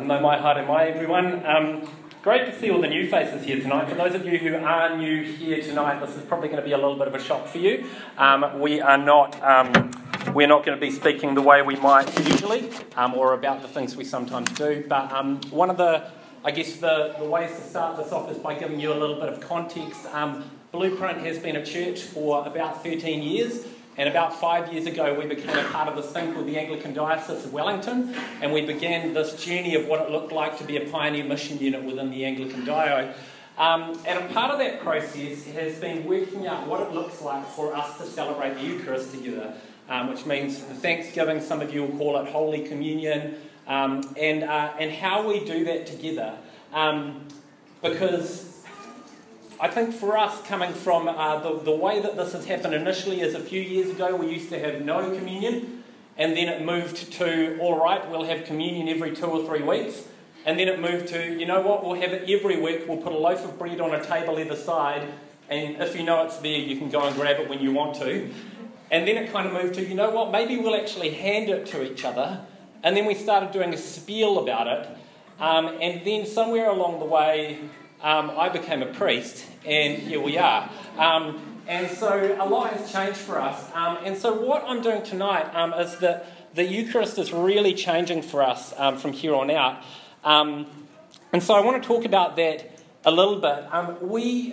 No heart and my everyone. Um, great to see all the new faces here tonight. For those of you who are new here tonight, this is probably going to be a little bit of a shock for you. Um, we are not. Um, we're not going to be speaking the way we might usually, um, or about the things we sometimes do. But um, one of the, I guess, the, the ways to start this off is by giving you a little bit of context. Um, Blueprint has been a church for about 13 years. And about five years ago, we became a part of this thing called the Anglican Diocese of Wellington, and we began this journey of what it looked like to be a pioneer mission unit within the Anglican Dio. Um, and a part of that process has been working out what it looks like for us to celebrate the Eucharist together, um, which means Thanksgiving, some of you will call it Holy Communion, um, and, uh, and how we do that together. Um, because I think for us, coming from uh, the, the way that this has happened initially is a few years ago, we used to have no communion, and then it moved to, all right, we'll have communion every two or three weeks. And then it moved to, you know what, we'll have it every week. We'll put a loaf of bread on a table either side, and if you know it's there, you can go and grab it when you want to. And then it kind of moved to, you know what, maybe we'll actually hand it to each other. And then we started doing a spiel about it. Um, and then somewhere along the way, um, I became a priest, and here we are. Um, and so a lot has changed for us. Um, and so what I'm doing tonight um, is that the Eucharist is really changing for us um, from here on out. Um, and so I want to talk about that a little bit. we,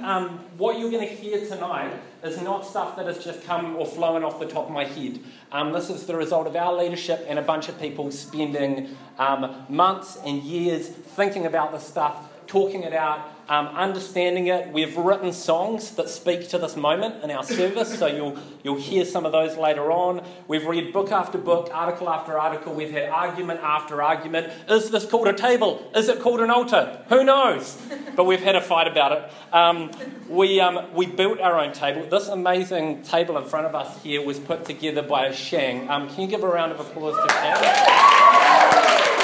what you're going to hear tonight is not stuff that has just come or flown off the top of my head. Um, this is the result of our leadership and a bunch of people spending um, months and years thinking about this stuff, talking it out, um, understanding it. We've written songs that speak to this moment in our service, so you'll, you'll hear some of those later on. We've read book after book, article after article. We've had argument after argument. Is this called a table? Is it called an altar? Who knows? But we've had a fight about it. Um, we, um, we built our own table. This amazing table in front of us here was put together by a Shang. Um, can you give a round of applause to Shang?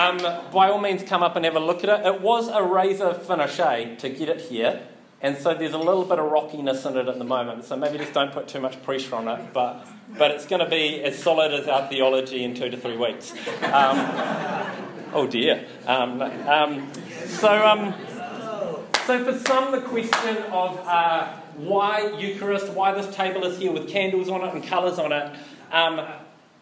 Um, by all means, come up and have a look at it. It was a razor finish eh, to get it here, and so there's a little bit of rockiness in it at the moment. So maybe just don't put too much pressure on it, but but it's going to be as solid as our theology in two to three weeks. Um, oh dear. Um, um so um, so for some, the question of uh, why Eucharist, why this table is here with candles on it and colours on it. Um,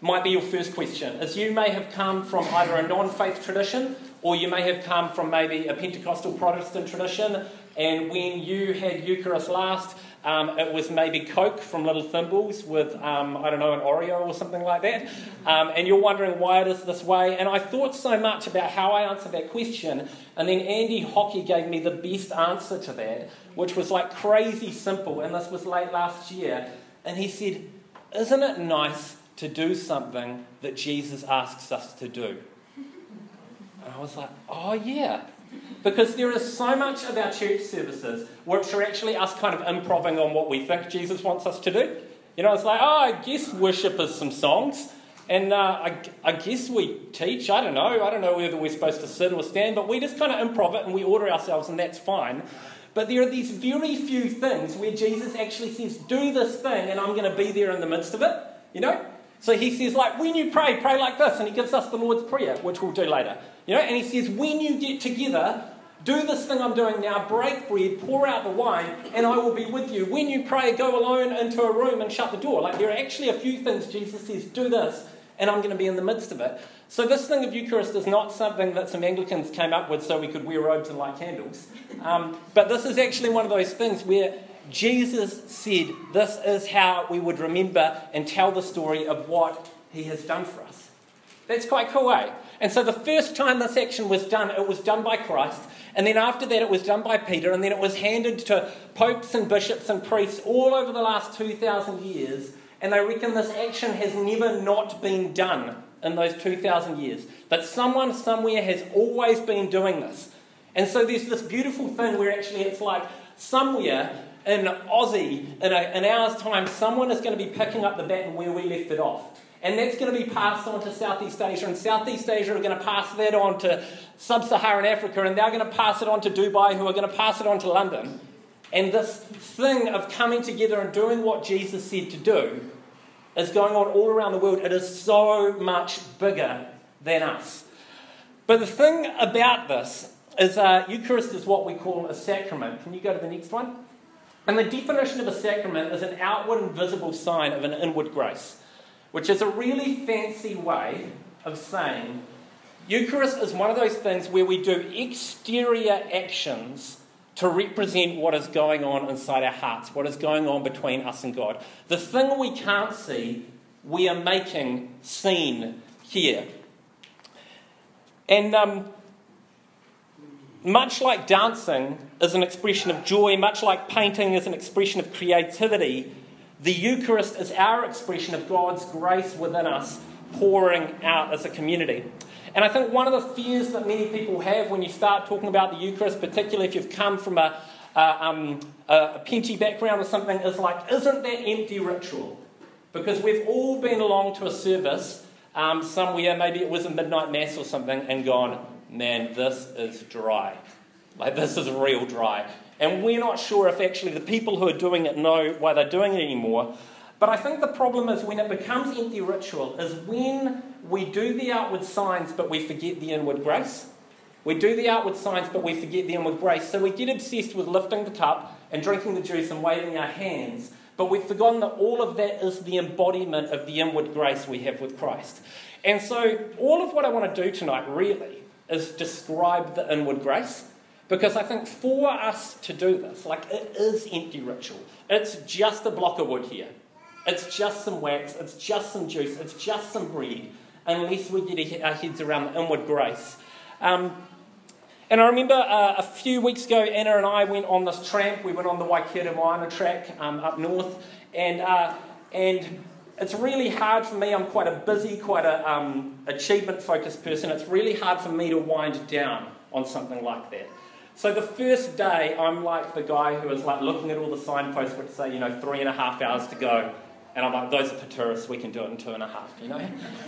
might be your first question. As you may have come from either a non faith tradition or you may have come from maybe a Pentecostal Protestant tradition, and when you had Eucharist last, um, it was maybe Coke from Little Thimbles with, um, I don't know, an Oreo or something like that. Um, and you're wondering why it is this way. And I thought so much about how I answered that question. And then Andy Hockey gave me the best answer to that, which was like crazy simple. And this was late last year. And he said, Isn't it nice to do something that Jesus asks us to do. And I was like, oh, yeah. Because there is so much of our church services which are actually us kind of improving on what we think Jesus wants us to do. You know, it's like, oh, I guess worship is some songs. And uh, I, I, guess we teach. I don't know. I don't know whether we're supposed to sit or stand, but we just kind of improv it and we order ourselves, and that's fine. But there are these very few things where Jesus actually says, Do this thing, and I'm going to be there in the midst of it. You know? So he says, like, when you pray, pray like this. And he gives us the Lord's Prayer, which we'll do later. You know, and he says, when you get together, do this thing I'm doing now, break bread, pour out the wine, and I will be with you. When you pray, go alone into a room and shut the door. Like, there are actually a few things Jesus says, do this, and I'm going to be in the midst of it. So, this thing of Eucharist is not something that some Anglicans came up with so we could wear robes and light candles. Um, but this is actually one of those things where Jesus said this is how we would remember and tell the story of what he has done for us. That's quite cool, eh? And so the first time this action was done, it was done by Christ. And then after that, it was done by Peter. And then it was handed to popes and bishops and priests all over the last 2,000 years. And they reckon this action has never not been done in those 2,000 years. That someone somewhere has always been doing this. And so there's this beautiful thing where actually it's like somewhere in Aussie, in a, an hour's time, someone is going to be picking up the baton where we left it off. And that's going to be passed on to Southeast Asia, and Southeast Asia are going to pass that on to Sub Saharan Africa, and they're going to pass it on to Dubai, who are going to pass it on to London. And this thing of coming together and doing what Jesus said to do is going on all around the world. It is so much bigger than us. But the thing about this is uh, Eucharist is what we call a sacrament. Can you go to the next one? And the definition of a sacrament is an outward and visible sign of an inward grace, which is a really fancy way of saying Eucharist is one of those things where we do exterior actions to represent what is going on inside our hearts, what is going on between us and God. The thing we can't see, we are making seen here. And um, much like dancing is an expression of joy, much like painting is an expression of creativity, the Eucharist is our expression of God's grace within us pouring out as a community. And I think one of the fears that many people have when you start talking about the Eucharist, particularly if you've come from a, a, um, a Penty background or something, is like, isn't that empty ritual? Because we've all been along to a service um, somewhere, maybe it was a midnight mass or something, and gone, man, this is dry. Like, this is real dry. And we're not sure if actually the people who are doing it know why they're doing it anymore. But I think the problem is when it becomes empty ritual, is when we do the outward signs but we forget the inward grace. We do the outward signs but we forget the inward grace. So we get obsessed with lifting the cup and drinking the juice and waving our hands. But we've forgotten that all of that is the embodiment of the inward grace we have with Christ. And so, all of what I want to do tonight really is describe the inward grace. Because I think for us to do this, like it is empty ritual, it's just a block of wood here. It's just some wax, it's just some juice, it's just some bread, unless we get our heads around the inward grace. Um, and I remember uh, a few weeks ago, Anna and I went on this tramp. We went on the Waikaremoana track um, up north, and uh, and it's really hard for me. I'm quite a busy, quite a um, achievement focused person. It's really hard for me to wind down on something like that. So the first day, I'm like the guy who is like looking at all the signposts which say, you know, three and a half hours to go. And I'm like, those are for tourists, we can do it in two and a half, you know?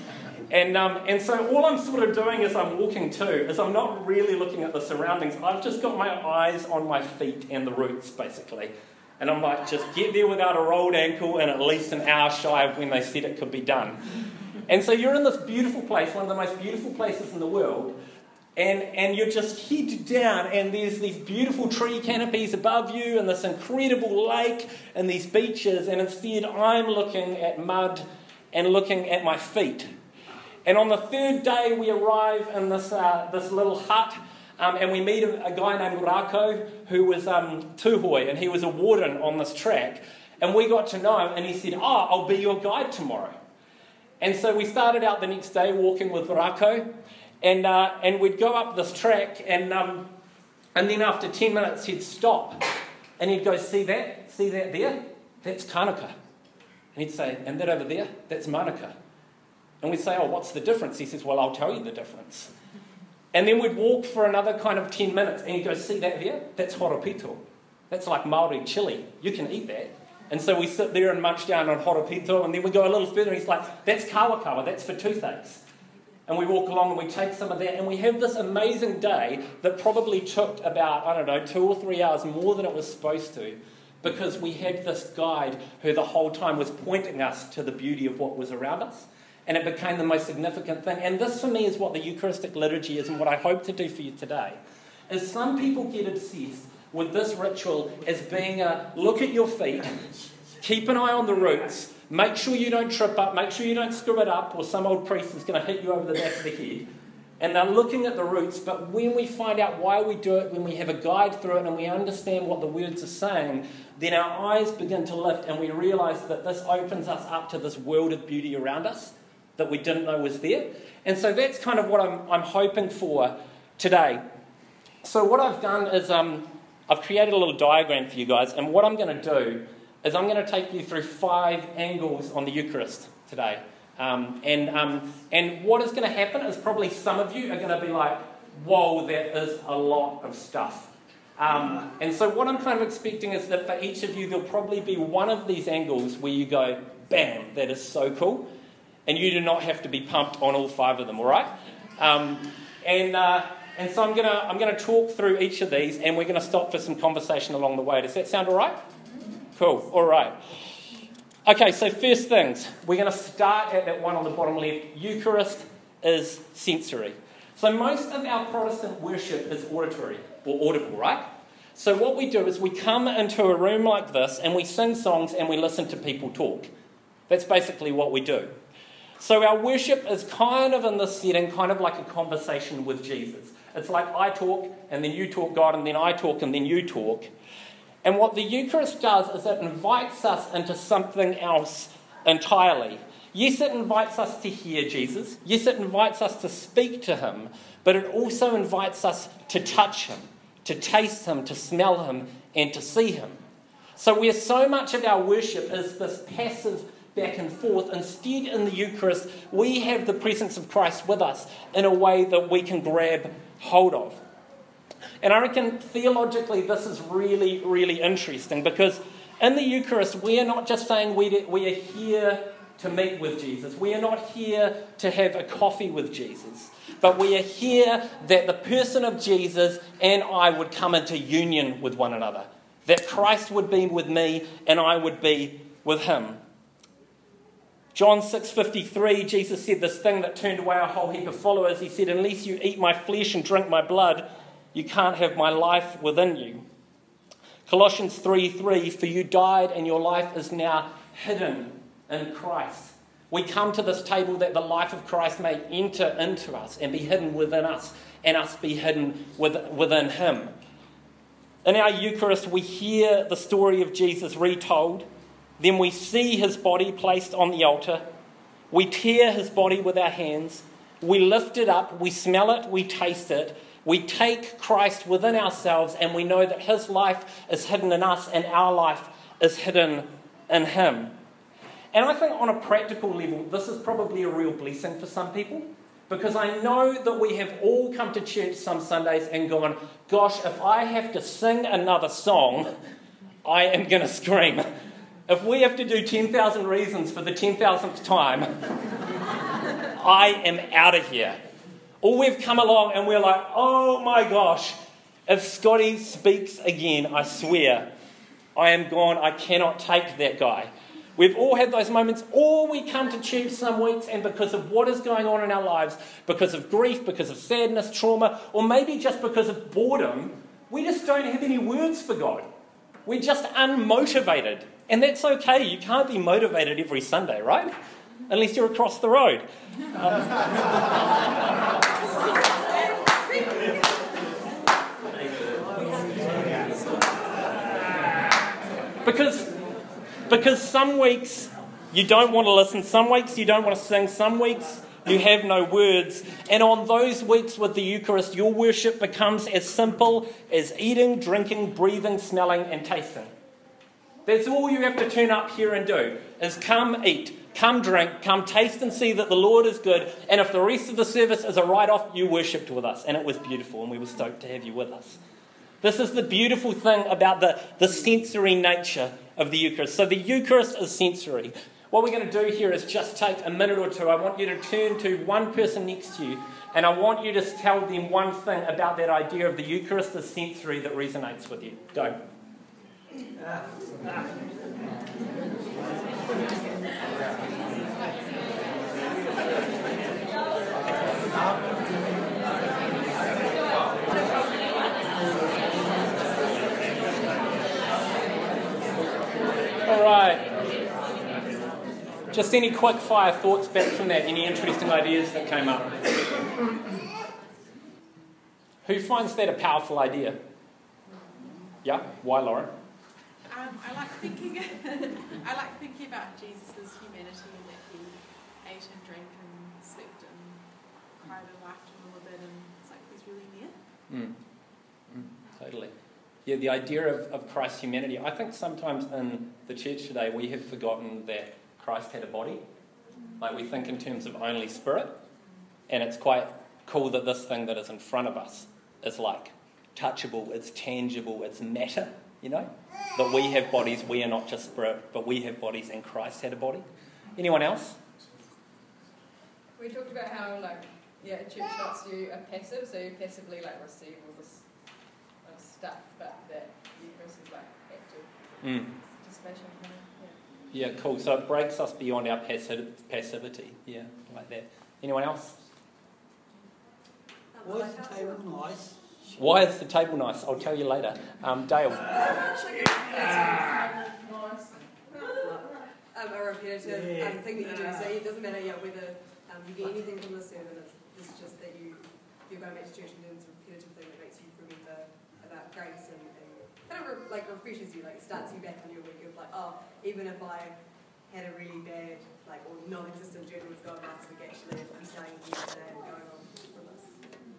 and, um, and so all I'm sort of doing as I'm walking too is I'm not really looking at the surroundings. I've just got my eyes on my feet and the roots, basically. And I'm like, just get there without a rolled ankle and at least an hour shy of when they said it could be done. And so you're in this beautiful place, one of the most beautiful places in the world, and, and you're just head down, and there's these beautiful tree canopies above you, and this incredible lake, and these beaches, and instead I'm looking at mud and looking at my feet. And on the third day, we arrive in this, uh, this little hut, um, and we meet a, a, guy named Rako, who was um, Tuhoe, and he was a warden on this track. And we got to know him, and he said, Oh, I'll be your guide tomorrow. And so we started out the next day walking with Rako, and, uh, and we'd go up this track, and, um, and then after 10 minutes, he'd stop. And he'd go, See that? See that there? That's Kanuka. And he'd say, And that over there? That's Manuka. And we'd say, Oh, what's the difference? He says, Well, I'll tell you the difference. And then we'd walk for another kind of 10 minutes, and he'd go, See that there? That's horopito. That's like Maori chili. You can eat that. And so we sit there and munch down on horopito, and then we go a little further, and he's like, That's kawakawa, that's for toothaches and we walk along and we take some of that, and we have this amazing day that probably took about, I don't know, two or three hours more than it was supposed to, because we had this guide who the whole time was pointing us to the beauty of what was around us. And it became the most significant thing. And this, for me, is what the Eucharistic liturgy is, and what I hope to do for you today. Is some people get obsessed with this ritual as being a look at your feet, keep an eye on the roots, Make sure you don't trip up, make sure you don't screw it up, or some old priest is going to hit you over the back of the head. And they're looking at the roots, but when we find out why we do it, when we have a guide through it and we understand what the words are saying, then our eyes begin to lift and we realize that this opens us up to this world of beauty around us that we didn't know was there. And so that's kind of what I'm, I'm hoping for today. So, what I've done is um, I've created a little diagram for you guys, and what I'm going to do is I'm going to take you through five angles on the Eucharist today. Um, and, um, and what is going to happen is probably some of you are going to be like, whoa, that is a lot of stuff. Um, and so, what I'm kind of expecting is that for each of you, there'll probably be one of these angles where you go, bam, that is so cool. And you do not have to be pumped on all five of them, all right? Um, and, uh, and so, I'm going to I'm going to talk through each of these, and we're going to stop for some conversation along the way. Does that sound all right? Cool. All right. Okay, so first things, we're going to start at that one on the bottom left. Eucharist is sensory. So most of our Protestant worship is auditory or audible, right? So what we do is we come into a room like this and we sing songs and we listen to people talk. That's basically what we do. So our worship is kind of in this setting, kind of like a conversation with Jesus. It's like I talk and then you talk God and then I talk and then you talk. And what the Eucharist does is it invites us into something else entirely. Yes, it invites us to hear Jesus. Yes, it invites us to speak to him. But it also invites us to touch him, to taste him, to smell him, and to see him. So, where so much of our worship is this passive back and forth, instead in the Eucharist, we have the presence of Christ with us in a way that we can grab hold of. And I reckon theologically, this is really, really interesting because in the Eucharist, we are not just saying we, we are here to meet with Jesus. We are not here to have a coffee with Jesus, but we are here that the person of Jesus and I would come into union with one another. That Christ would be with me and I would be with him. John 6:53 Jesus said this thing that turned away a whole heap of followers. He said, "Unless you eat my flesh and drink my blood, you can't have my life within you." Colossians 3:3 For you died and your life is now hidden in Christ. We come to this table that the life of Christ may enter into us and be hidden within us, and us be hidden within Him. In our Eucharist, we hear the story of Jesus retold. Then we see his body placed on the altar. We tear his body with our hands. We lift it up. We smell it. We taste it. We take Christ within ourselves and we know that his life is hidden in us and our life is hidden in him. And I think on a practical level, this is probably a real blessing for some people because I know that we have all come to church some Sundays and gone, gosh, if I have to sing another song, I am going to scream. If we have to do 10,000 reasons for the 10,000th time, I am out of here. Or we've come along and we're like, oh my gosh, if Scotty speaks again, I swear, I am gone. I cannot take that guy. We've all had those moments, or we come to church some weeks and because of what is going on in our lives, because of grief, because of sadness, trauma, or maybe just because of boredom, we just don't have any words for God. We're just unmotivated. And that's okay. You can't be motivated every Sunday, right? Unless you're across the road. Because because some weeks you don't want to listen, some weeks you don't want to sing, some weeks you have no words. And on those weeks with the Eucharist, your worship becomes as simple as eating, drinking, breathing, smelling, and tasting. That's all you have to turn up here and do is come eat, come drink, come taste and see that the Lord is good. And if the rest of the service is a write off, you worshipped with us. And it was beautiful, and we were stoked to have you with us. This is the beautiful thing about the, the sensory nature of the Eucharist. So the Eucharist is sensory. What we're going to do here is just take a minute or two. I want you to turn to one person next to you, and I want you to tell them one thing about that idea of the Eucharist as sensory that resonates with you. Go. All right. Just any quick fire thoughts back from that? Any interesting ideas that came up? Who finds that a powerful idea? Yeah? Why, Lauren? Um, I like thinking. I like thinking about Jesus' humanity and that he ate and drank and cried and laughed and all of it, and it's like he's really near. Mm. Mm, totally yeah, the idea of, of Christ's humanity. I think sometimes in the church today we have forgotten that Christ had a body. Like we think in terms of only spirit, and it's quite cool that this thing that is in front of us is like touchable, it's tangible, it's matter, you know? That we have bodies, we are not just spirit, but we have bodies and Christ had a body. Anyone else? We talked about how like yeah, church wants you are passive, so you passively like receive all this stuff, but that Eucharist is like active mm. participation. Yeah. Yeah, cool. So it breaks us beyond our passi- passivity. Yeah, like that. Anyone else? Why is the table nice? Why is the table nice? I'll tell you later. Um, Dale. um, a repetitive Yeah. um, thing that you do. So it doesn't matter yeah, whether um, you get anything from the sermon, it's, just that you, back to church and doing some repetitive thing that makes you remember about grace and, and kind of re- like refreshes you, like starts you back on your week of like, oh, even if I had a really bad, like, or non-existent journey with God last week, actually, I'm starting here today and going on from this.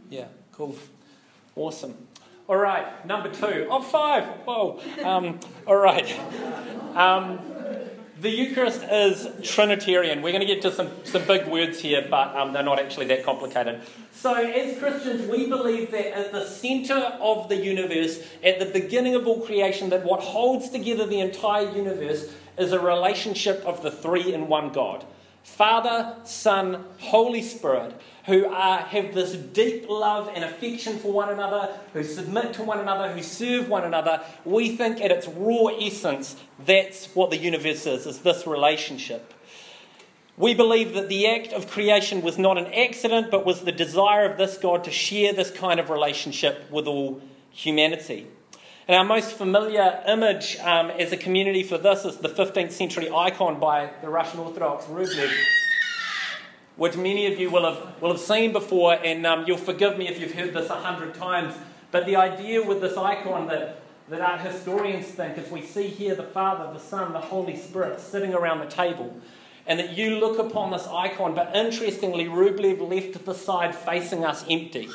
Yeah, cool. Awesome. All right, number two. of Oh, five. Whoa. Um, all right. Um, the Eucharist is Trinitarian. We're going to get to some, some big words here, but um, they're not actually that complicated. So, as Christians, we believe that at the centre of the universe, at the beginning of all creation, that what holds together the entire universe is a relationship of the three in one God Father, Son, Holy Spirit, who are, have this deep love and affection for one another, who submit to one another, who serve one another. We think at its raw essence, that's what the universe is, is this relationship. We believe that the act of creation was not an accident, but was the desire of this God to share this kind of relationship with all humanity. And our most familiar image um, as a community for this is the 15th century icon by the Russian Orthodox Rublev, which many of you will have, will have seen before, and um, you'll forgive me if you've heard this a hundred times. But the idea with this icon that, that art historians think is we see here the Father, the Son, the Holy Spirit sitting around the table. And that you look upon this icon, but interestingly, Rublev left the side facing us empty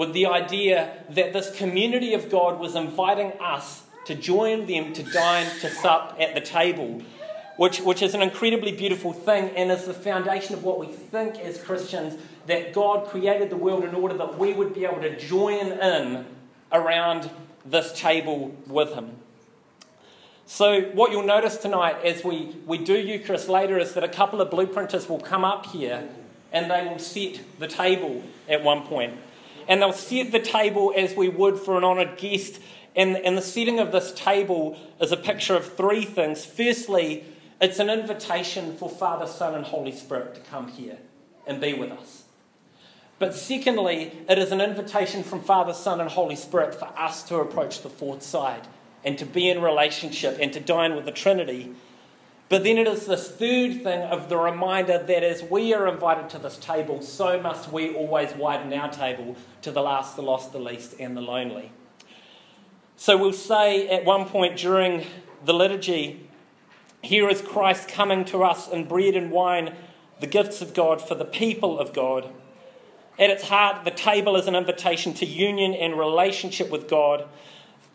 with the idea that this community of God was inviting us to join them to dine, to sup at the table, which, which is an incredibly beautiful thing and is the foundation of what we think as Christians that God created the world in order that we would be able to join in around this table with Him. So, what you'll notice tonight as we, we do Eucharist later is that a couple of blueprinters will come up here and they will set the table at one point and they'll set the table as we would for an honoured guest. And, and the setting of this table is a picture of three things. Firstly, it's an invitation for Father, Son, and Holy Spirit to come here and be with us. But secondly, it is an invitation from Father, Son, and Holy Spirit for us to approach the fourth side and to be in relationship and to dine with the Trinity but then it is this third thing of the reminder that as we are invited to this table, so must we always widen our table to the last, the lost, the least, and the lonely. So we'll say at one point during the liturgy, here is Christ coming to us in bread and wine, the gifts of God for the people of God. At its heart, the table is an invitation to union and relationship with God.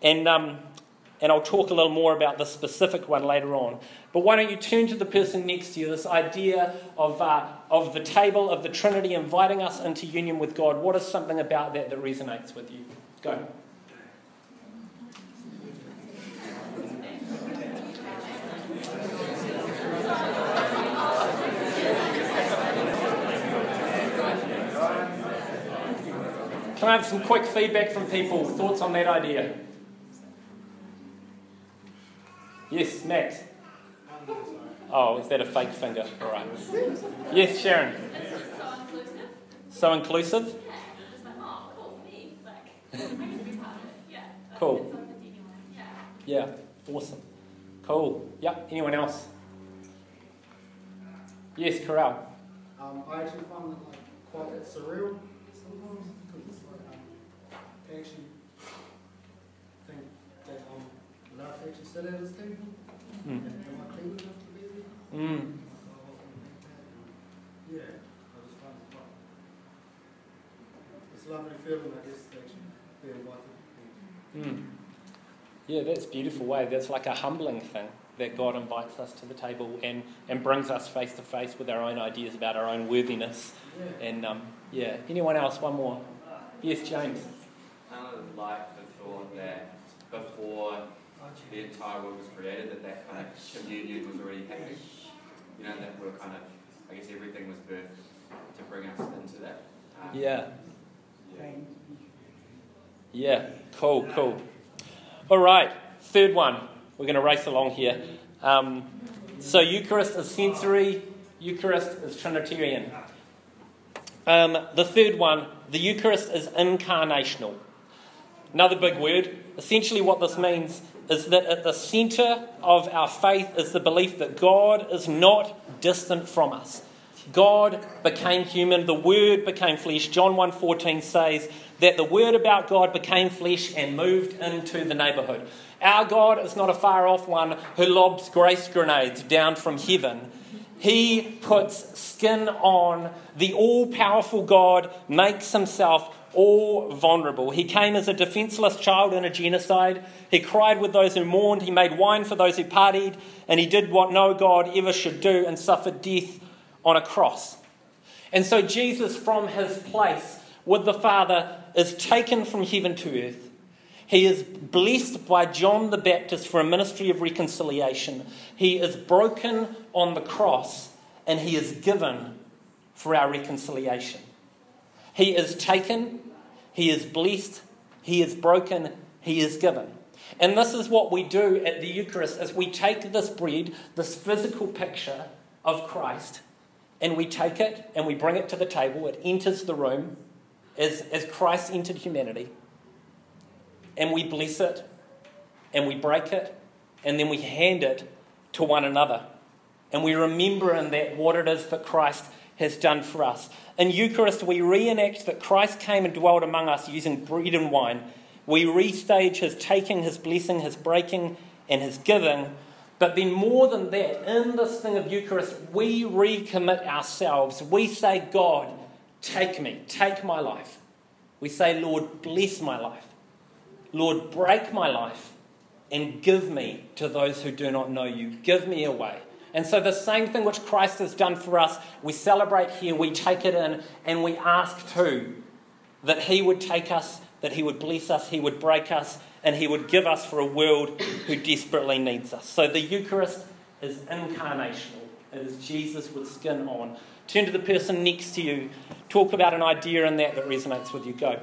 And um, and I'll talk a little more about the specific one later on. But why don't you turn to the person next to you? This idea of, uh, of the table of the Trinity inviting us into union with God. What is something about that that resonates with you? Go. Can I have some quick feedback from people? Thoughts on that idea? Yes, Max. Oh, is that a fake finger? All right. Yes, Sharon. It's just so inclusive. So inclusive? Yeah. It's just like, oh, cool, me. Like, I get to be part of it. Yeah. Like, Cool. It's open to anyone. Yeah. Yeah, awesome. Cool. Yeah, anyone else? Yes, Corral. Um, I actually find it like quite surreal sometimes because it's like um, I actually think that um, love actually sit at his table Mm. and am I clean enough to be there? Mm. So I often think that, yeah, I just find it quite. It's lovely feeling, I guess, to actually invited. Mm. Yeah, that's a beautiful way. That's like a humbling thing that God invites us to the table and, and brings us face to face with our own ideas about our own worthiness. Yeah. And um, yeah, anyone else? One more. Yes, James. I kind of like the thought that before the entire world was created, that that kind of communion was already happening. You know, that we're kind of, I guess everything was birthed to bring us into that. Um, Yeah. yeah. Yeah, cool, cool. All right, third one. We're going to race along here. Um, So Eucharist is sensory, Eucharist is Trinitarian. Um, the third one, the Eucharist is incarnational. Another big word. Essentially, what this means is that at the centre of our faith is the belief that God is not distant from us. God became human, the Word became flesh. John 1:14 says that the Word about God became flesh and moved into the neighbourhood. Our God is not a far off one who lobs grace grenades down from heaven. He puts skin on. The all powerful God makes himself all vulnerable. He came as a defenseless child in a genocide. He cried with those who mourned. He made wine for those who partied. And he did what no God ever should do and suffered death on a cross. And so Jesus, from his place with the Father, is taken from heaven to earth. He is blessed by John the Baptist for a ministry of reconciliation. He is broken on the cross and he is given for our reconciliation. He is taken, he is blessed, he is broken, he is given. And this is what we do at the Eucharist is we take this bread, this physical picture of Christ, and we take it and we bring it to the table. It enters the room as, as Christ entered humanity and we bless it and we break it and then we hand it to one another. And we remember in that what it is that Christ has done for us. In Eucharist, we reenact that Christ came and dwelt among us using bread and wine. We restage his taking, his blessing, his breaking, and his giving. But then, more than that, in this thing of Eucharist, we recommit ourselves. We say, God, take me, take my life. We say, Lord, bless my life. Lord, break my life and give me to those who do not know you. Give me away. And so, the same thing which Christ has done for us, we celebrate here, we take it in, and we ask too that He would take us, that He would bless us, He would break us, and He would give us for a world who desperately needs us. So, the Eucharist is incarnational, it is Jesus with skin on. Turn to the person next to you, talk about an idea in that that resonates with you. Go.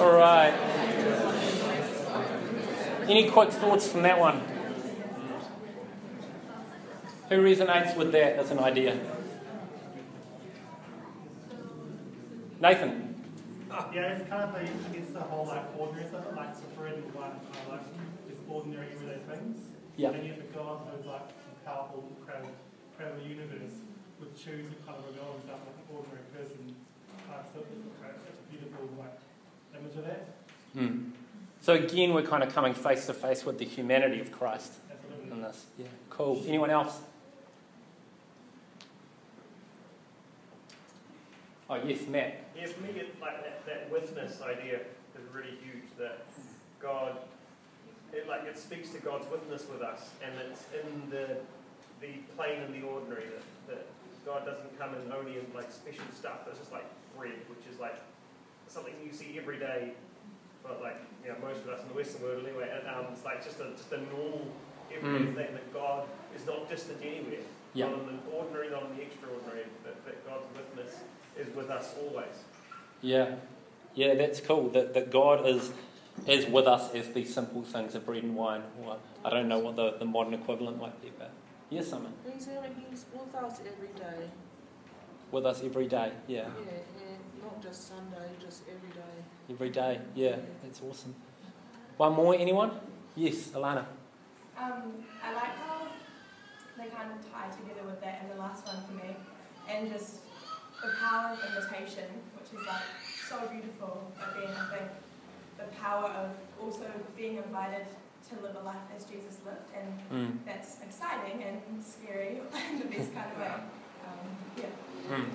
All right. Any quick thoughts from that one? Who resonates with that as an idea? Nathan. Yeah, it's kind of the, it's the whole like ordinary stuff, like like kind of like it's ordinary everyday things. Yeah. And yet the God who's like powerful, incredible, incredible universe would choose to kind of reveal himself like an ordinary person. Like, so it's, a beautiful like image of that. Hmm. So again, we're kind of coming face to face with the humanity of Christ in this. Yeah, cool. Anyone else? Oh yes, Matt. Yeah, for me, it's like that, that witness idea is really huge. That God, it like it speaks to God's witness with us, and it's in the the plain and the ordinary that, that God doesn't come in only in like special stuff. It's just like bread, which is like something you see every day. But like you know, most of us in the Western world anyway, and, um, it's like just a just a normal everyday Mm. thing that God is not distant anywhere. Yeah. Not in the ordinary, not in the extraordinary. That, that God's witness is with us always. Yeah, yeah, that's cool. That that God is is with us as these simple things of bread and wine. Or I don't know what the, the modern equivalent might be, but yes, someone He's, he's with us every day. with us every day. Yeah, Yeah, and not just Sunday, just every day. every day. Yeah, that's awesome. One more, anyone? Yes, Alana. Um, I like how they kind of tie together with that and the last one for me, and just the power of invitation, which is like so beautiful. But then I think the power of also being invited to live a life as Jesus lived, and Mm. that's exciting and scary in the best kind of way. Um, yeah. Mm.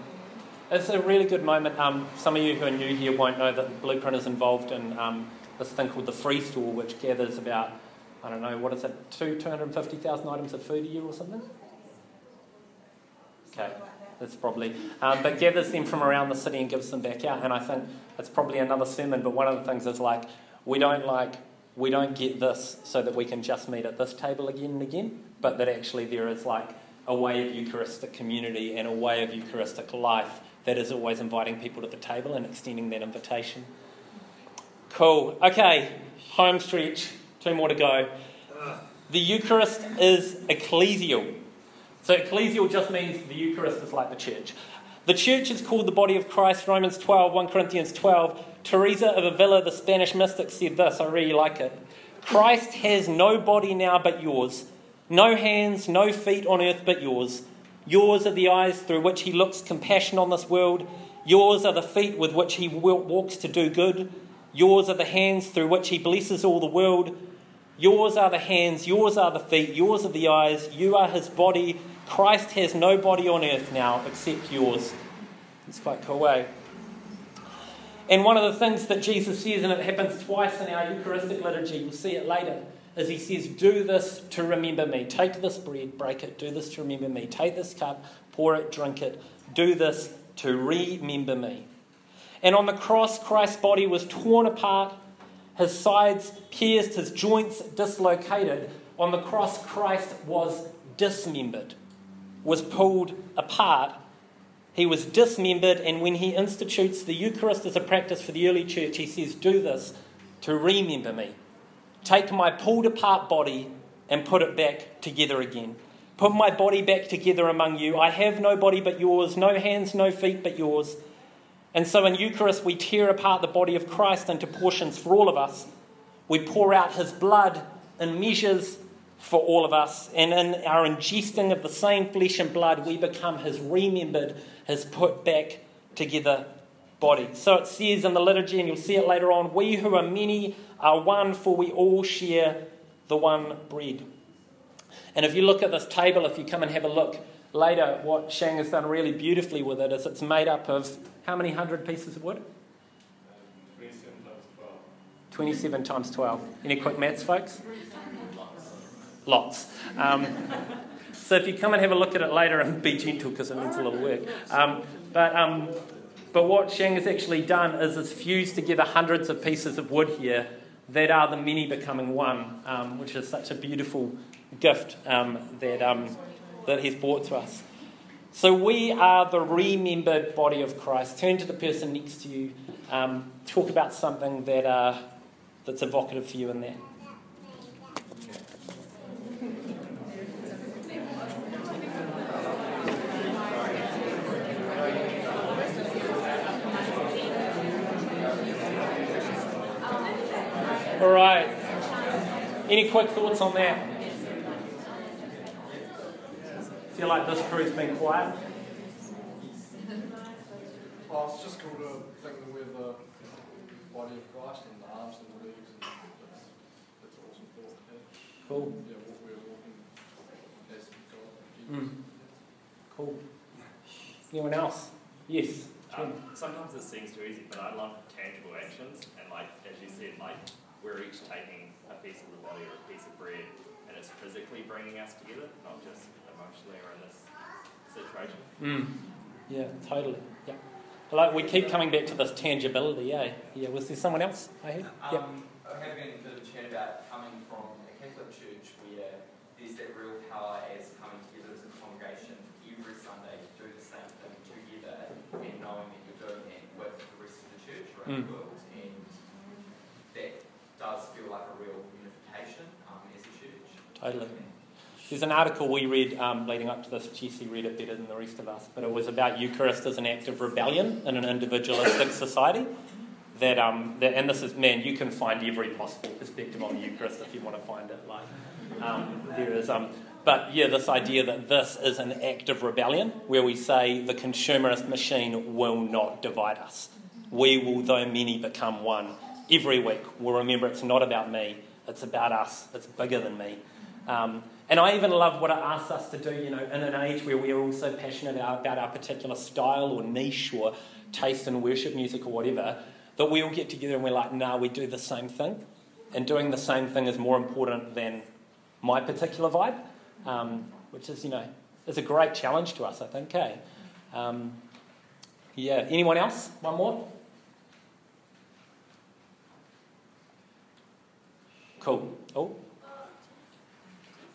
It's a really good moment. Um, some of you who are new here won't know that Blueprint is involved in um, this thing called the Free Store, which gathers about, I don't know, what is it, two, 250,000 items of food a year or something? Okay, that's probably. Um, but gathers them from around the city and gives them back out. And I think it's probably another sermon, but one of the things is like, we don't like, we don't get this so that we can just meet at this table again and again, but that actually there is like a way of Eucharistic community and a way of Eucharistic life that is always inviting people to the table and extending that invitation. Cool. Okay, home stretch. Two more to go. The Eucharist is ecclesial. So, ecclesial just means the Eucharist is like the church. The church is called the body of Christ, Romans 12, 1 Corinthians 12. Teresa of Avila, the Spanish mystic, said this. I really like it. Christ has no body now but yours, no hands, no feet on earth but yours. Yours are the eyes through which he looks compassion on this world. Yours are the feet with which he walks to do good. Yours are the hands through which he blesses all the world. Yours are the hands, yours are the feet, yours are the eyes, you are his body. Christ has no body on earth now except yours. It's quite cool. Eh? And one of the things that Jesus says, and it happens twice in our Eucharistic liturgy, we'll see it later, is he says, Do this to remember me. Take this bread, break it, do this to remember me. Take this cup, pour it, drink it. Do this to remember me. And on the cross, Christ's body was torn apart, his sides pierced, his joints dislocated. On the cross, Christ was dismembered, was pulled apart he was dismembered, and when he institutes the Eucharist as a practice for the early church, he says, Do this to remember me. Take my pulled apart body and put it back together again. Put my body back together among you. I have no body but yours, no hands, no feet but yours. And so in Eucharist, we tear apart the body of Christ into portions for all of us. We pour out his blood in measures for all of us. And in our ingesting of the same flesh and blood, we become his remembered, his put back together body. So it says in the liturgy, and you'll see it later on we who are many are one, for we all share the one bread. And if you look at this table, if you come and have a look later, what Shang has done really beautifully with it is it's made up of how many hundred pieces of wood? 27 times 12. 27 times 12. Any quick maths, folks? lots. Um, so if you come and have a look at it later and be gentle because it needs a little work. Um, but, um, but what Shang has actually done is it's fused together hundreds of pieces of wood here that are the many becoming one, um, which is such a beautiful gift um, that, um, that he's brought to us. So we are the remembered body of Christ. Turn to the person next to you. talk about something that, uh, that's evocative for you in that. All right. Any quick thoughts on that? Feel like this crew's been quiet? Oh, it's just cool to think that we're the body of Christ and the arms and the legs. And that's, that's an awesome thought. Yeah. Cool. Yeah, what we're walking as God. Mm. Cool. Anyone else? Yes. Um, sometimes it seems too easy, but I love tangible actions, and like as you said, like we're each taking a piece of the body or a piece of bread, and it's physically bringing us together, not just emotionally or in this situation. Mm. Yeah, totally. Yeah. Like we keep coming back to this tangibility, yeah. Yeah. Was there someone else I heard? Um, yeah. I have been a bit of chat about coming from a Catholic church where there's that real power as coming together as a congregation every Sunday to do the same thing together and knowing that you're doing it with the rest of the church around mm. the world. Totally. There's an article we read um, leading up to this. Jesse read it better than the rest of us, but it was about Eucharist as an act of rebellion in an individualistic society. That, um, that and this is man, you can find every possible perspective on the Eucharist if you want to find it. Like um, there is, um, but yeah, this idea that this is an act of rebellion, where we say the consumerist machine will not divide us. We will, though many, become one. Every week, we'll remember it's not about me; it's about us. It's bigger than me. Um, and I even love what it asks us to do, you know, in an age where we are all so passionate about our particular style or niche or taste in worship music or whatever, that we all get together and we're like, nah, we do the same thing. And doing the same thing is more important than my particular vibe, um, which is, you know, is a great challenge to us, I think, eh? Um, yeah, anyone else? One more? Cool. Oh.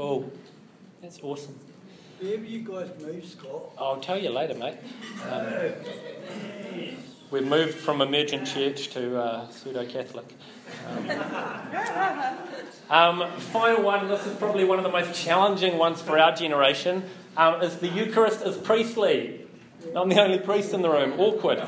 Cool. That's awesome. Wherever you guys move, Scott. I'll tell you later, mate. Um, we've moved from emergent church to uh, pseudo Catholic. Um, final one, this is probably one of the most challenging ones for our generation, um, is the Eucharist is priestly. I'm the only priest in the room. Awkward.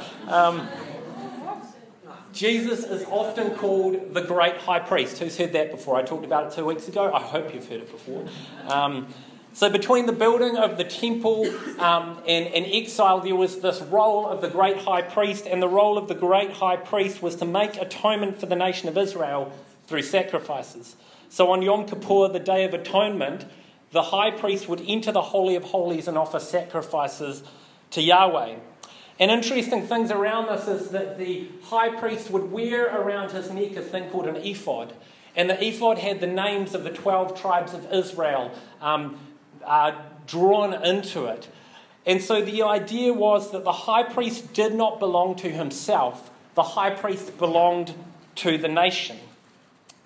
Jesus is often called the great high priest. Who's heard that before? I talked about it two weeks ago. I hope you've heard it before. Um, so, between the building of the temple um, and, and exile, there was this role of the great high priest, and the role of the great high priest was to make atonement for the nation of Israel through sacrifices. So, on Yom Kippur, the Day of Atonement, the high priest would enter the Holy of Holies and offer sacrifices to Yahweh. And interesting things around this is that the high priest would wear around his neck a thing called an ephod. And the ephod had the names of the 12 tribes of Israel um, uh, drawn into it. And so the idea was that the high priest did not belong to himself, the high priest belonged to the nation.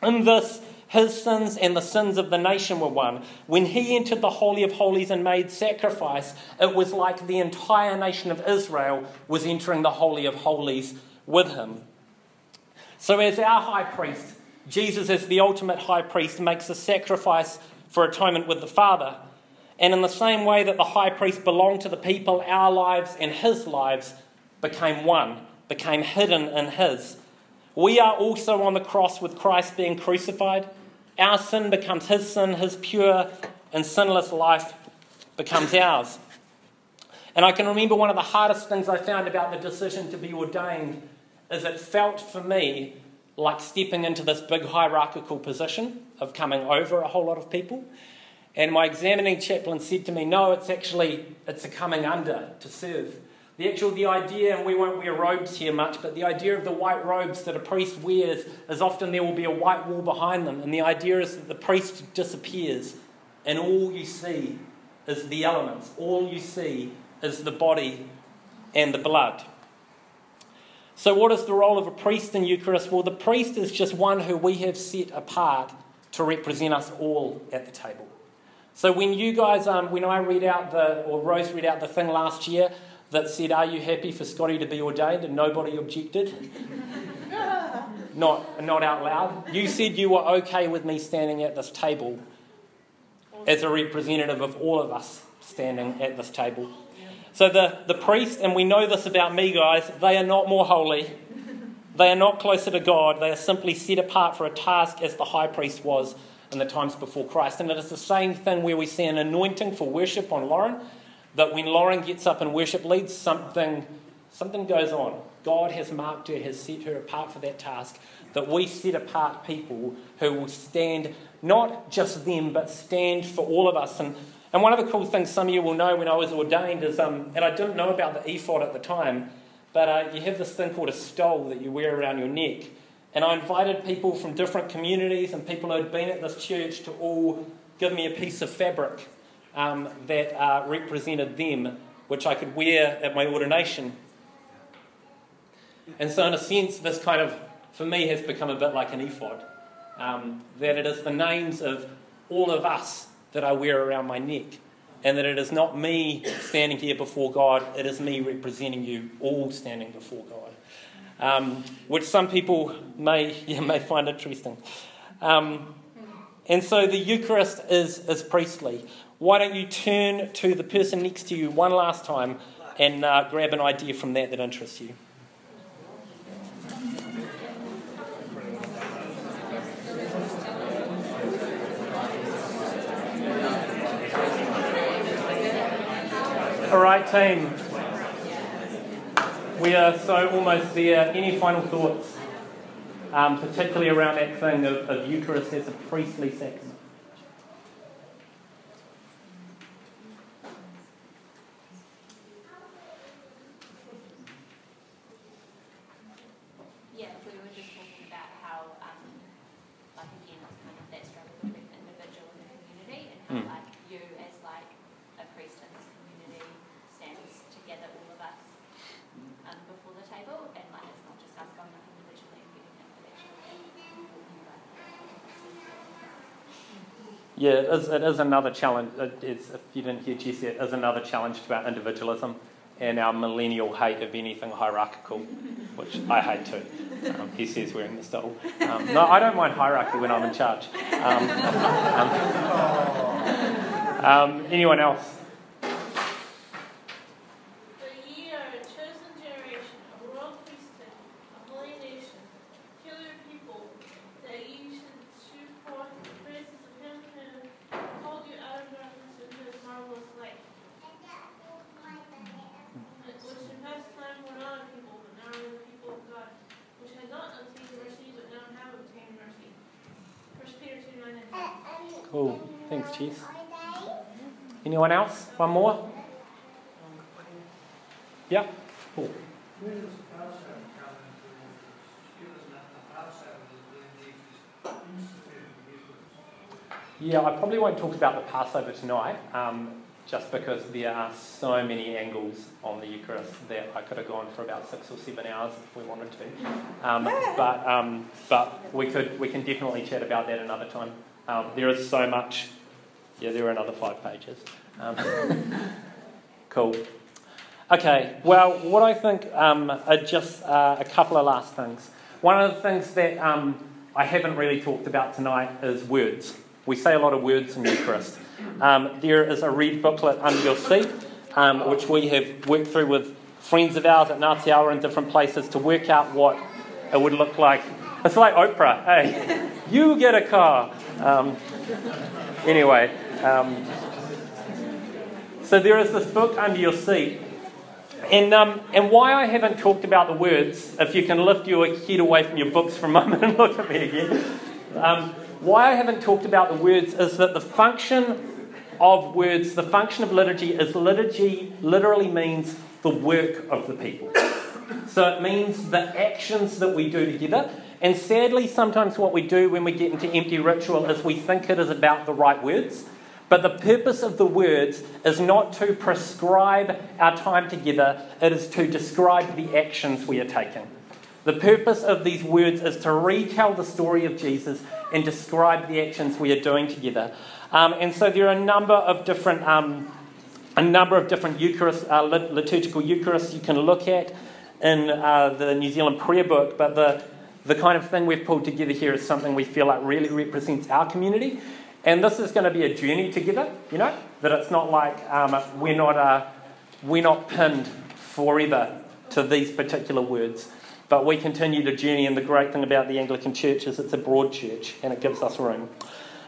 In this, his sins and the sins of the nation were one. When he entered the Holy of Holies and made sacrifice, it was like the entire nation of Israel was entering the Holy of Holies with him. So, as our high priest, Jesus, as the ultimate high priest, makes a sacrifice for atonement with the Father. And in the same way that the high priest belonged to the people, our lives and his lives became one, became hidden in his. We are also on the cross with Christ being crucified. Our sin becomes his sin, his pure and sinless life becomes ours. And I can remember one of the hardest things I found about the decision to be ordained is it felt for me like stepping into this big hierarchical position of coming over a whole lot of people. And my examining chaplain said to me, no, it's actually it's a coming under to serve. The actual the idea, and we won't wear robes here much, but the idea of the white robes that a priest wears is often there will be a white wall behind them, and the idea is that the priest disappears, and all you see is the elements. All you see is the body and the blood. So, what is the role of a priest in Eucharist? Well, the priest is just one who we have set apart to represent us all at the table. So, when you guys, um, when I read out the, or Rose read out the thing last year that said, Are you happy for Scotty to be ordained? and nobody objected. not, not out loud. You said you were okay with me standing at this table as a representative of all of us standing at this table. So the, the priest, and we know this about me, guys, they are not more holy. They are not closer to God. They are simply set apart for a task as the high priest was in the times before Christ. And it is the same thing where we see an anointing for worship on Lauren, that when Lauren gets up and worship leads, something, something goes on. God has marked her, has set her apart for that task. That we set apart people who will stand, not just them, but stand for all of us. And, and one of the cool things some of you will know when I was ordained is, um, and I didn't know about the ephod at the time, but uh, you have this thing called a stole that you wear around your neck. And I invited people from different communities and people who had been at this church to all give me a piece of fabric um, that uh, represented them, which I could wear at my ordination. And so, in a sense, this kind of, for me, has become a bit like an ephod. Um, that it is the names of all of us that I wear around my neck. And that it is not me standing here before God, it is me representing you all standing before God. Um, which some people may, yeah, may find interesting. Um, and so the Eucharist is, is priestly. Why don't you turn to the person next to you one last time and uh, grab an idea from that that interests you? All right, team. We are so almost there. Any final thoughts, um, particularly around that thing of, of Eucharist as a priestly sacrament? Yeah, we were just talking about how, um, like again, it's kind of that struggle between individual yeah, it is, it is another challenge. Is, if you didn't hear Jesse, it is another challenge to about individualism and our millennial hate of anything hierarchical, which I hate too. Um, he says wearing the stole. Um, no, I don't mind hierarchy when I'm in charge. Um, um, um, anyone else? For ye are a chosen generation, a royal priesthood, a holy nation, peculiar people, that ye should shew forth the praises of him who called you out of darkness into his marvelous light. Which in past time were not a people, but now are the people of God, which had not obtained mercy, but now have obtained mercy. First Peter two nine and ten. Cool. Thanks, Chief. Anyone else? One more? Yeah. Cool. Where does Passover come into this? Given that the Passover is when Jesus instituted the Eucharist. Yeah, I probably won't talk about the Passover tonight, um, just because there are so many angles on the Eucharist that I could have gone for about six or seven hours if we wanted to. Um, but um, but we could we can definitely chat about that another time. Um, there is so much. Yeah, there are another five pages. Um, cool. Okay. Well, what I think um, are just uh, a couple of last things. One of the things that um, I haven't really talked about tonight is words. We say a lot of words in Eucharist. Um, there is a red booklet under your seat, um, which we have worked through with friends of ours at Ngāti Awa in different places to work out what it would look like. It's like Oprah, hey, you get a car. Um, anyway, um, so there is this book under your seat. And, um, and why I haven't talked about the words, if you can lift your head away from your books for a moment and look at me again, um, why I haven't talked about the words is that the function of words, the function of liturgy is liturgy literally means the work of the people. So it means the actions that we do together. And sadly, sometimes what we do when we get into empty ritual is we think it is about the right words. But the purpose of the words is not to prescribe our time together, it is to describe the actions we are taking. The purpose of these words is to retell the story of Jesus and describe the actions we are doing together. Um, and so there are a number of different, um, a number of different Eucharist, uh, liturgical Eucharists you can look at in uh, the New Zealand Prayer Book. But the, the kind of thing we've pulled together here is something we feel like really represents our community. And this is going to be a journey together, you know, that it's not like um, we're, not, uh, we're not pinned forever to these particular words. But we continue to journey, and the great thing about the Anglican Church is it's a broad church and it gives us room.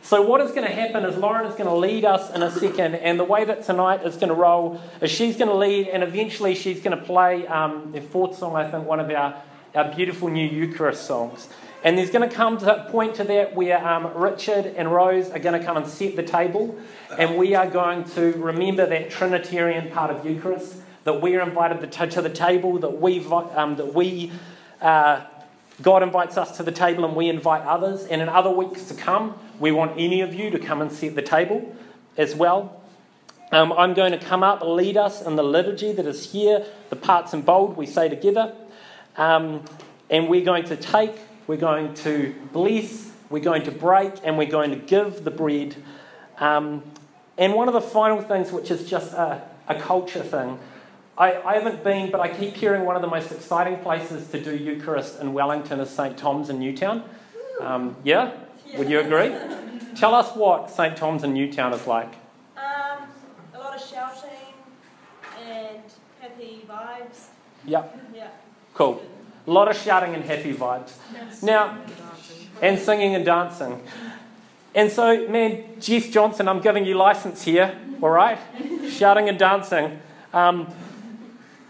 So, what is going to happen is Lauren is going to lead us in a second, and the way that tonight is going to roll is she's going to lead, and eventually she's going to play um, the fourth song, I think, one of our, our beautiful new Eucharist songs. And there's going to come to a point to that where um, Richard and Rose are going to come and set the table, and we are going to remember that Trinitarian part of Eucharist that we are invited to the table, that we, um, that we uh, God invites us to the table and we invite others. And in other weeks to come, we want any of you to come and set the table as well. Um, I'm going to come up, lead us in the liturgy that is here, the parts in bold we say together. Um, and we're going to take, we're going to bless, we're going to break, and we're going to give the bread. Um, and one of the final things, which is just a, a culture thing, I, I, haven't been, but I keep hearing one of the most exciting places to do Eucharist in Wellington is St. Tom's in Newtown. Um, yeah? Would you agree? Tell us what St. Tom's in Newtown is like. Um, a lot of shouting and happy vibes. Yep. Yeah. Cool. A lot of shouting and happy vibes. Yes. Now, and singing and dancing. And so, man, Jess Johnson, I'm giving you license here, all right? shouting and dancing. Um,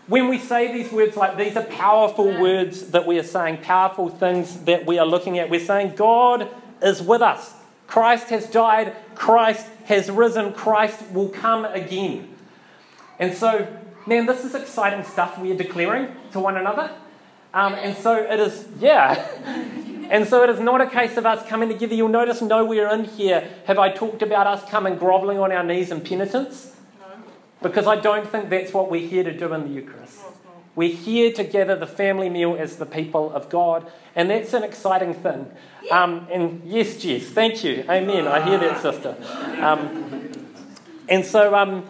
when we say these words like these are powerful words that we are saying, powerful things that we are looking at, we're saying God is with us. Christ has died, Christ has risen, Christ will come again. And so, man, this is exciting stuff we are declaring to one another. Um, and so it is, yeah. and so it is not a case of us coming together. You'll notice nowhere in here have I talked about us coming grovelling on our knees in penitence. Because I don't think that's what we're here to do in the Eucharist. We're here to gather the family meal as the people of God, and that's an exciting thing. Um, and yes, Jess, thank you. Amen. I hear that, sister. Um, and so, um,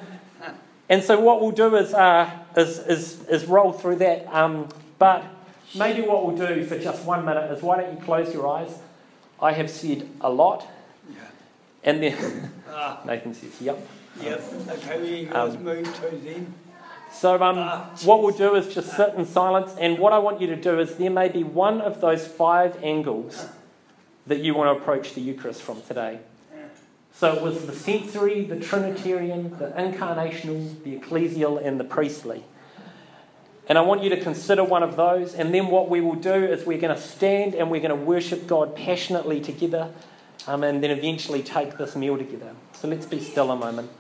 and so, what we'll do is, uh, is, is, is roll through that. Um, but maybe what we'll do for just one minute is why don't you close your eyes? I have said a lot. And then Nathan says, yep. Yep. Okay, we Um, move to then. So, um, what we'll do is just sit in silence, and what I want you to do is there may be one of those five angles that you want to approach the Eucharist from today. So, it was the sensory, the Trinitarian, the incarnational, the ecclesial, and the priestly. And I want you to consider one of those, and then what we will do is we're going to stand and we're going to worship God passionately together, um, and then eventually take this meal together. So, let's be still a moment.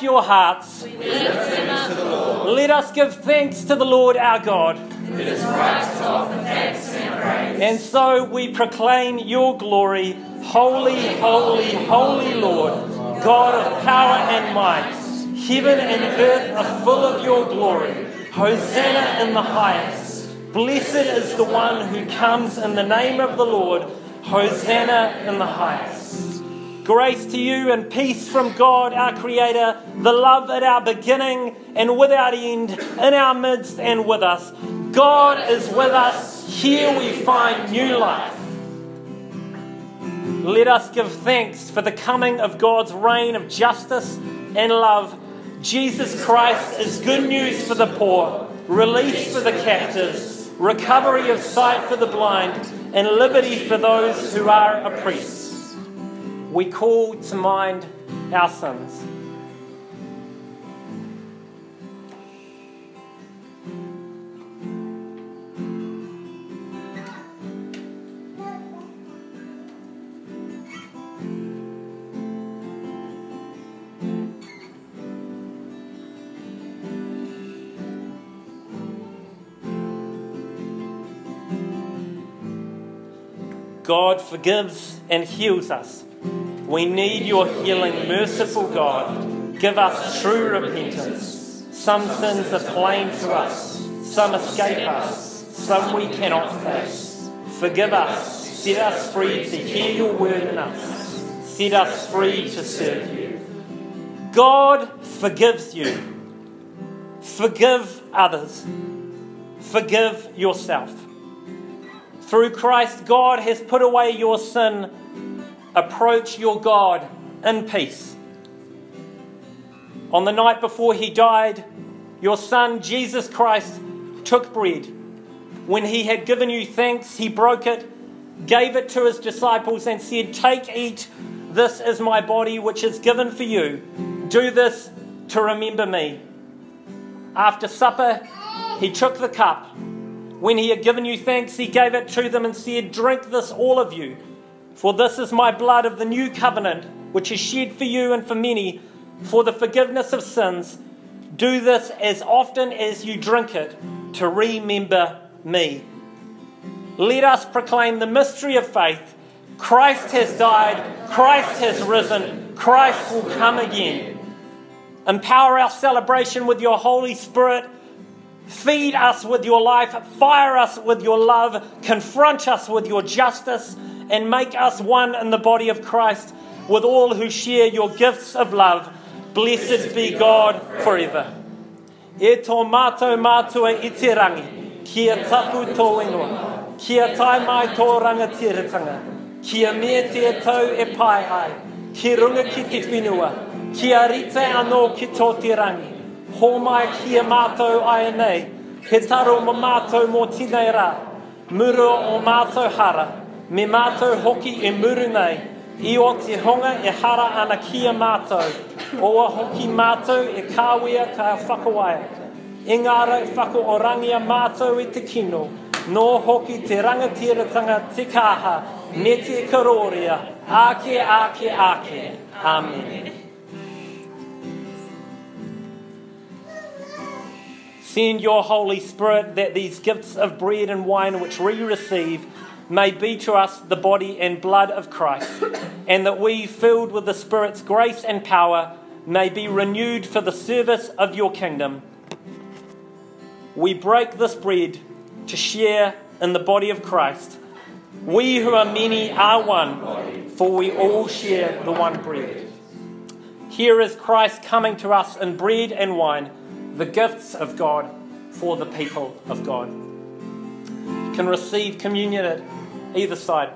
Up your hearts. Let us give thanks to the Lord our God. It is right to offer thanks and praise. And so we proclaim your glory, holy, holy, holy Lord, God of power and might. Heaven and earth are full of your glory. Hosanna in the highest. Blessed is the one who comes in the name of the Lord. Hosanna in the highest. Grace to you and peace from God, our Creator, the love at our beginning and without end, in our midst and with us. God is with us. Here we find new life. Let us give thanks for the coming of God's reign of justice and love. Jesus Christ is good news for the poor, release for the captives, recovery of sight for the blind, and liberty for those who are oppressed. We call to mind our sins. God forgives and heals us. We need your healing, merciful God. Give us true repentance. Some sins are plain to us, some escape us, some we cannot face. Forgive us, set us free to hear your word in us, set us free to serve you. God forgives you. Forgive others. Forgive yourself. Through Christ, God has put away your sin. Approach your God in peace. On the night before he died, your Son, Jesus Christ, took bread. When he had given you thanks, he broke it, gave it to his disciples, and said, Take, eat. This is my body, which is given for you. Do this to remember me. After supper, he took the cup. When he had given you thanks, he gave it to them and said, Drink this, all of you, for this is my blood of the new covenant, which is shed for you and for many for the forgiveness of sins. Do this as often as you drink it to remember me. Let us proclaim the mystery of faith. Christ has died, Christ has risen, Christ will come again. Empower our celebration with your Holy Spirit. Feed us with your life, fire us with your love, confront us with your justice, and make us one in the body of Christ with all who share your gifts of love. Blessed be God forever. E tō mātou mātua i te rangi, kia tapu tō ingoa, kia tai mai tō rangatiratanga, kia mea te tau e pai ai, ki runga ki te whenua, kia rite anō ki tō te rangi, Hō mai kia mātou ai nei, he taro ma mātou mō tinei rā, muru o mātou hara, me mātou hoki e muru nei, i o te honga e hara ana kia mātou, oa hoki mātou e kāwea ka whakawaia. Engara e whako orangia mātou i te kino, no hoki te rangatiratanga te kāha, me te karoria, ake, ake, ake. Amen. Send your Holy Spirit that these gifts of bread and wine which we receive may be to us the body and blood of Christ, and that we, filled with the Spirit's grace and power, may be renewed for the service of your kingdom. We break this bread to share in the body of Christ. We who are many are one, for we all share the one bread. Here is Christ coming to us in bread and wine the gifts of God for the people of God. You can receive communion at either side.